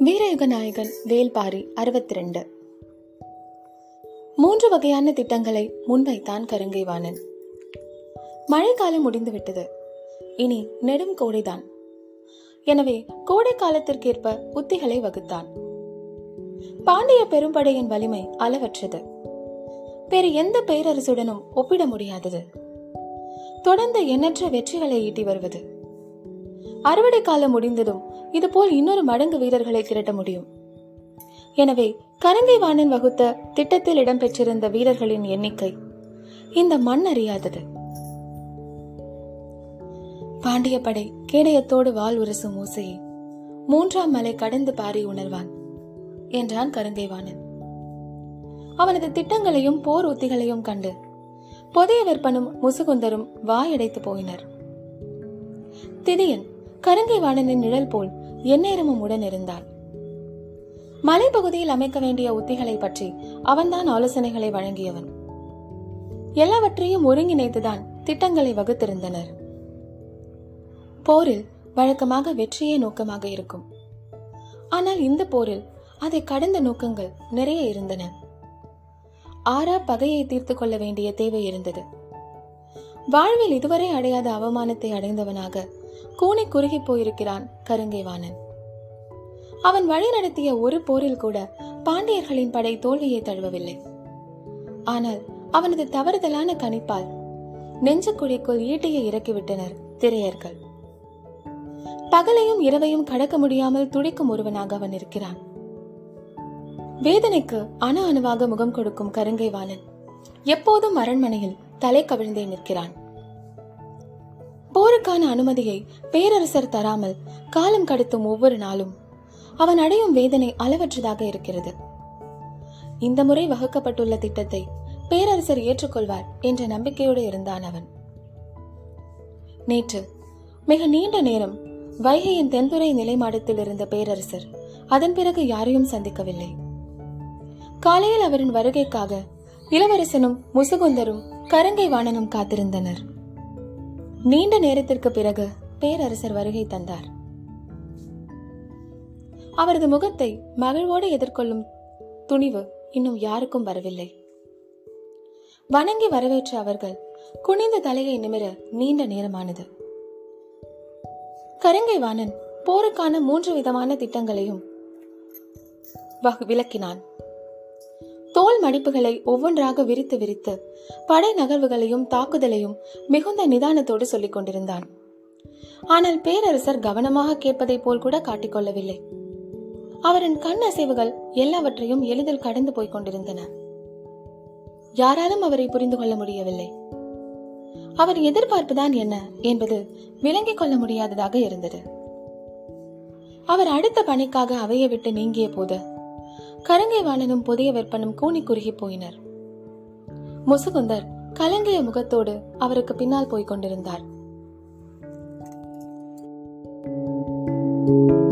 வீரயுக நாயகன் வேல்பாரி அறுபத்தி ரெண்டு மூன்று வகையான திட்டங்களை முன்வைத்தான் கருங்கைவாணன். மழைக்காலம் முடிந்துவிட்டது. இனி நெடும் கோடைதான். எனவே கோடை காலத்திற்கேற்ப உத்திகளை வகுத்தான். பாண்டிய பெரும்படையின் வலிமை அளவற்றது. வேறு எந்த பேரரசுடனும் ஒப்பிட முடியாதது. தொடர்ந்து எண்ணற்ற வெற்றிகளை ஈட்டி வருவது. அறுவடை காலம் முடிந்ததும் இதுபோல் இன்னொரு மடங்கு வீரர்களை திரட்ட முடியும். எனவே கரங்கை வாணன் வகுத்த திட்டத்தில் இடம்பெற்றிருந்த வீரர்களின் எண்ணிக்கை இந்த மண் அறியாதது. பாண்டிய படை கேடயத்தோடு வாள் உரசும் ஓசையை மூன்றாம் மலை கடந்து பாரி உணர்வான் என்றான் கருங்கைவாணன். அவனது திட்டங்களையும் போர் உத்திகளையும் கண்டு புதிய விற்பனும் முசுகுந்தரும் வாயடைத்து போயினர். திதியன் கருங்கை வாணனின் நிழல் போல் எந்நேரமும் உடன் இருந்தான் மலைப்பகுதியில் அமைக்க வேண்டிய உத்திகளை பற்றி அவன்தான் ஆலோசனைகளை வழங்கியவன். எல்லாவற்றையும் ஒருங்கிணைத்துதான் திட்டங்களை வகுத்திருந்தனர். போரில் வழக்கமாக வெற்றியே நோக்கமாக இருக்கும். ஆனால் இந்த போரில் அதை கடந்த நோக்கங்கள் நிறைய இருந்தன. ஆறா பகையை தீர்த்து கொள்ள வேண்டிய தேவை இருந்தது. வாழ்வில் இதுவரை அடையாத அவமானத்தை அடைந்தவனாக கூனி குறுகி போயிருக்கிறான் கருங்கைவாணன். அவன் வழி நடத்திய ஒரு போரில் கூட பாண்டியர்களின் படை தோல்வியை தழுவவில்லை. ஆனால் அவனது தவறுதலான கணிப்பால் நெஞ்சக்குழிக்குள் ஈட்டியை இறக்கிவிட்டனர் திரையர்கள். பகலையும் இரவையும் கடக்க முடியாமல் துடிக்கும் ஒருவனாக அவன் இருக்கிறான். வேதனைக்கு அணு அணுவாக முகம் கொடுக்கும் கருங்கைவாணன் எப்போதும் அரண்மனையில் தலை கவிழ்ந்தே நிற்கிறான். போருக்கான அனுமதியை பேரரசர் தராமல் காலம் கடத்தும் ஒவ்வொரு நாளும் அவன் அடையும் வேதனை அளவற்றதாக இருக்கிறது. இந்த முறை வகுக்கப்பட்டுள்ள திட்டத்தை பேரரசர் ஏற்றுக்கொள்வார் என்ற நம்பிக்கையோடு இருந்தான் அவன். நேற்று மிக நீண்ட நேரம் வைகையின் தென்துறை நிலைமாடத்தில் இருந்த பேரரசர் அதன் பிறகு யாரையும் சந்திக்கவில்லை. காலையில் அவரின் வருகைக்காக இளவரசனும் முசுகுந்தரும் கரங்கை வாணனும் காத்திருந்தனர். நீண்ட நேரத்திற்கு பிறகு பேரரசர் வருகை தந்தார். அவரது முகத்தை மகிழ்வோடு எதிர்கொள்ளும் துணிவு இன்னும் யாருக்கும் வரவில்லை. வணங்கி வரவேற்ற அவர்கள் குனிந்த தலையை நிமிர நீண்ட நேரமானது. கருங்கை வாணன் போருக்கான மூன்று விதமான திட்டங்களையும் வகு- விளக்கினான். தோல் மடிப்புகளை ஒவ்வொன்றாக விரித்து விரித்து படை நகர்வுகளையும் தாக்குதலையும் மிகுந்த நிதானத்தோடு சொல்லிக் கொண்டிருந்தான். ஆனால் பேரரசர் கவனமாக கேட்பதைப் போல் கூட காட்டிக்கொள்ளவில்லை. அவரின் கண் அசைவுகள் எல்லாவற்றையும் எளிதில் கடந்து போய்க் கொண்டிருந்தன. யாராலும் அவரை புரிந்து கொள்ள முடியவில்லை. அவர் எதிர்பார்ப்புதான் என்ன என்பது விளங்கிக் கொள்ள முடியாததாக இருந்தது. அவர் அடுத்த பணிக்காக அவையை விட்டு நீங்கிய போது கருங்கை வாணனும் புதிய விற்பனும் கூனி குறுகி போயினர். முசுகுந்தர் கலங்கிய முகத்தோடு அவருக்கு பின்னால் போய்க் கொண்டிருந்தார். thank you